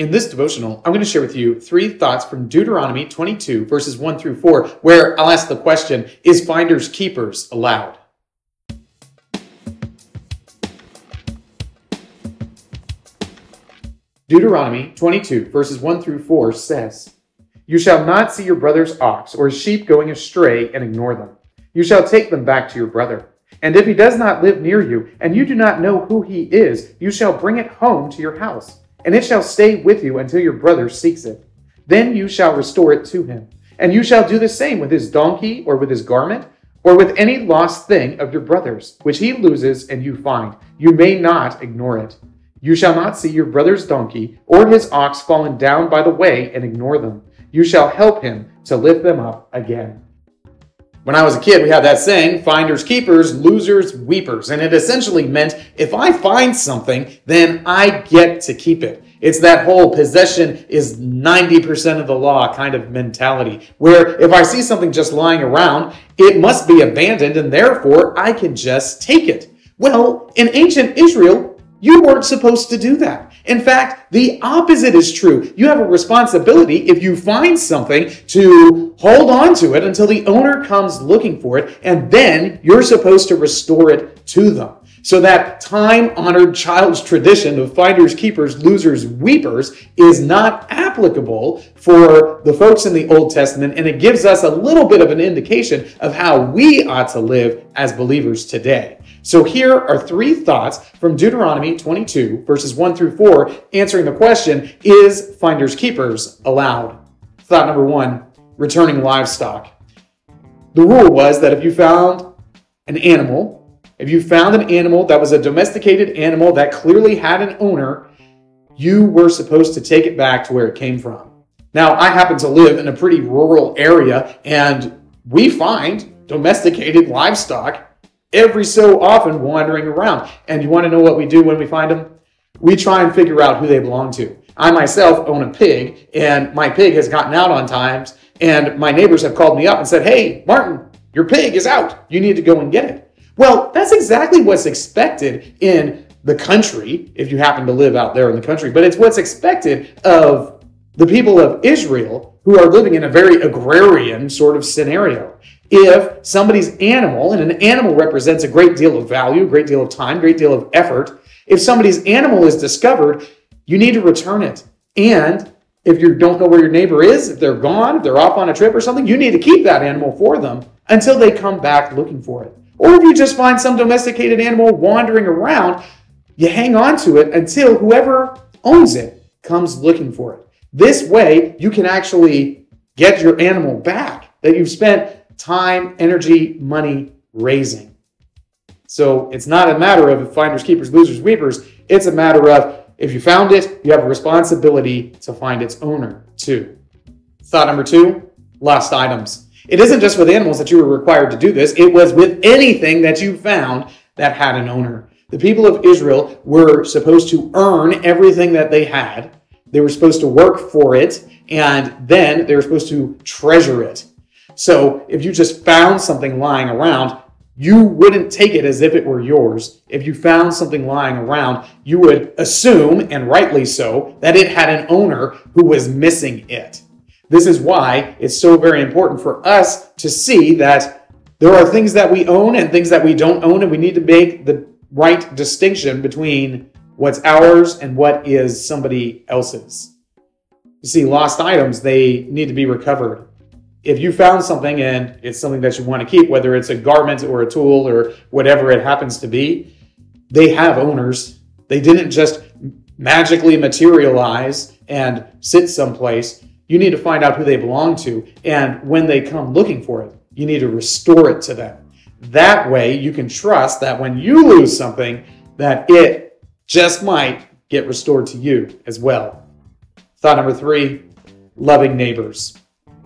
In this devotional, I'm going to share with you three thoughts from Deuteronomy 22, verses 1 through 4, where I'll ask the question Is finders keepers allowed? Deuteronomy 22, verses 1 through 4 says, You shall not see your brother's ox or sheep going astray and ignore them. You shall take them back to your brother. And if he does not live near you, and you do not know who he is, you shall bring it home to your house, and it shall stay with you until your brother seeks it. Then you shall restore it to him. And you shall do the same with his donkey, or with his garment, or with any lost thing of your brother's, which he loses and you find. You may not ignore it. You shall not see your brother's donkey or his ox fallen down by the way and ignore them. You shall help him to lift them up again. When I was a kid, we had that saying finders keepers, losers weepers. And it essentially meant if I find something, then I get to keep it. It's that whole possession is 90% of the law kind of mentality, where if I see something just lying around, it must be abandoned and therefore I can just take it. Well, in ancient Israel, you weren't supposed to do that. In fact, the opposite is true. You have a responsibility if you find something to hold on to it until the owner comes looking for it, and then you're supposed to restore it to them. So that time honored child's tradition of finders, keepers, losers, weepers is not applicable for the folks in the Old Testament, and it gives us a little bit of an indication of how we ought to live as believers today. So here are three thoughts from Deuteronomy 22, verses 1 through 4, answering the question Is finders keepers allowed? Thought number one returning livestock. The rule was that if you found an animal, if you found an animal that was a domesticated animal that clearly had an owner, you were supposed to take it back to where it came from. Now, I happen to live in a pretty rural area, and we find domesticated livestock every so often wandering around. And you want to know what we do when we find them? We try and figure out who they belong to. I myself own a pig, and my pig has gotten out on times, and my neighbors have called me up and said, Hey, Martin, your pig is out. You need to go and get it. Well, that's exactly what's expected in the country, if you happen to live out there in the country, but it's what's expected of the people of Israel who are living in a very agrarian sort of scenario if somebody's animal, and an animal represents a great deal of value, a great deal of time, a great deal of effort, if somebody's animal is discovered, you need to return it. And if you don't know where your neighbor is, if they're gone, if they're off on a trip or something, you need to keep that animal for them until they come back looking for it. Or if you just find some domesticated animal wandering around, you hang on to it until whoever owns it comes looking for it. This way, you can actually get your animal back that you've spent time, energy, money raising. So it's not a matter of finders, keepers, losers, weepers. It's a matter of if you found it, you have a responsibility to find its owner too. Thought number two lost items. It isn't just with animals that you were required to do this, it was with anything that you found that had an owner. The people of Israel were supposed to earn everything that they had. They were supposed to work for it, and then they were supposed to treasure it. So if you just found something lying around, you wouldn't take it as if it were yours. If you found something lying around, you would assume, and rightly so, that it had an owner who was missing it. This is why it's so very important for us to see that there are things that we own and things that we don't own, and we need to make the right distinction between what's ours and what is somebody else's. You see, lost items, they need to be recovered if you found something and it's something that you want to keep, whether it's a garment or a tool or whatever it happens to be, they have owners. They didn't just magically materialize and sit someplace. You need to find out who they belong to. And when they come looking for it, you need to restore it to them. That way, you can trust that when you lose something, that it just might get restored to you as well. Thought number three loving neighbors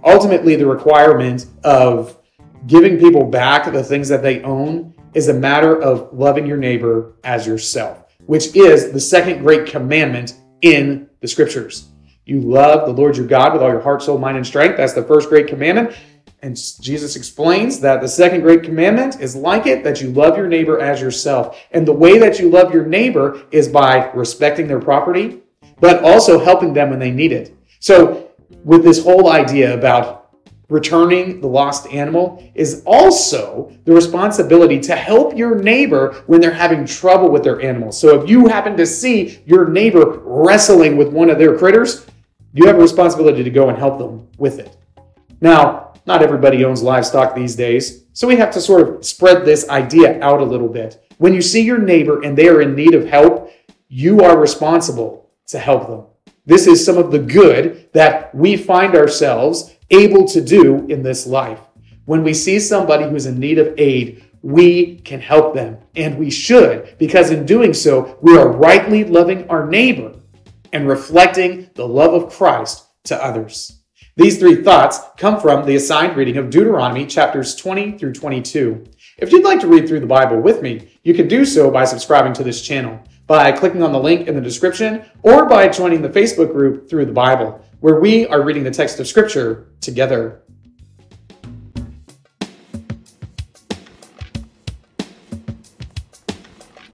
ultimately the requirement of giving people back the things that they own is a matter of loving your neighbor as yourself, which is the second great commandment in the scriptures. You love the Lord your God with all your heart, soul, mind, and strength. That's the first great commandment. And Jesus explains that the second great commandment is like it that you love your neighbor as yourself. And the way that you love your neighbor is by respecting their property, but also helping them when they need it. So, with this whole idea about returning the lost animal is also the responsibility to help your neighbor when they're having trouble with their animals. So if you happen to see your neighbor wrestling with one of their critters, you have a responsibility to go and help them with it. Now, not everybody owns livestock these days, so we have to sort of spread this idea out a little bit. When you see your neighbor and they are in need of help, you are responsible to help them. This is some of the good that we find ourselves able to do in this life. When we see somebody who's in need of aid, we can help them, and we should, because in doing so, we are rightly loving our neighbor and reflecting the love of Christ to others. These three thoughts come from the assigned reading of Deuteronomy chapters 20 through 22. If you'd like to read through the Bible with me, you can do so by subscribing to this channel, by clicking on the link in the description, or by joining the Facebook group Through the Bible where we are reading the text of Scripture together.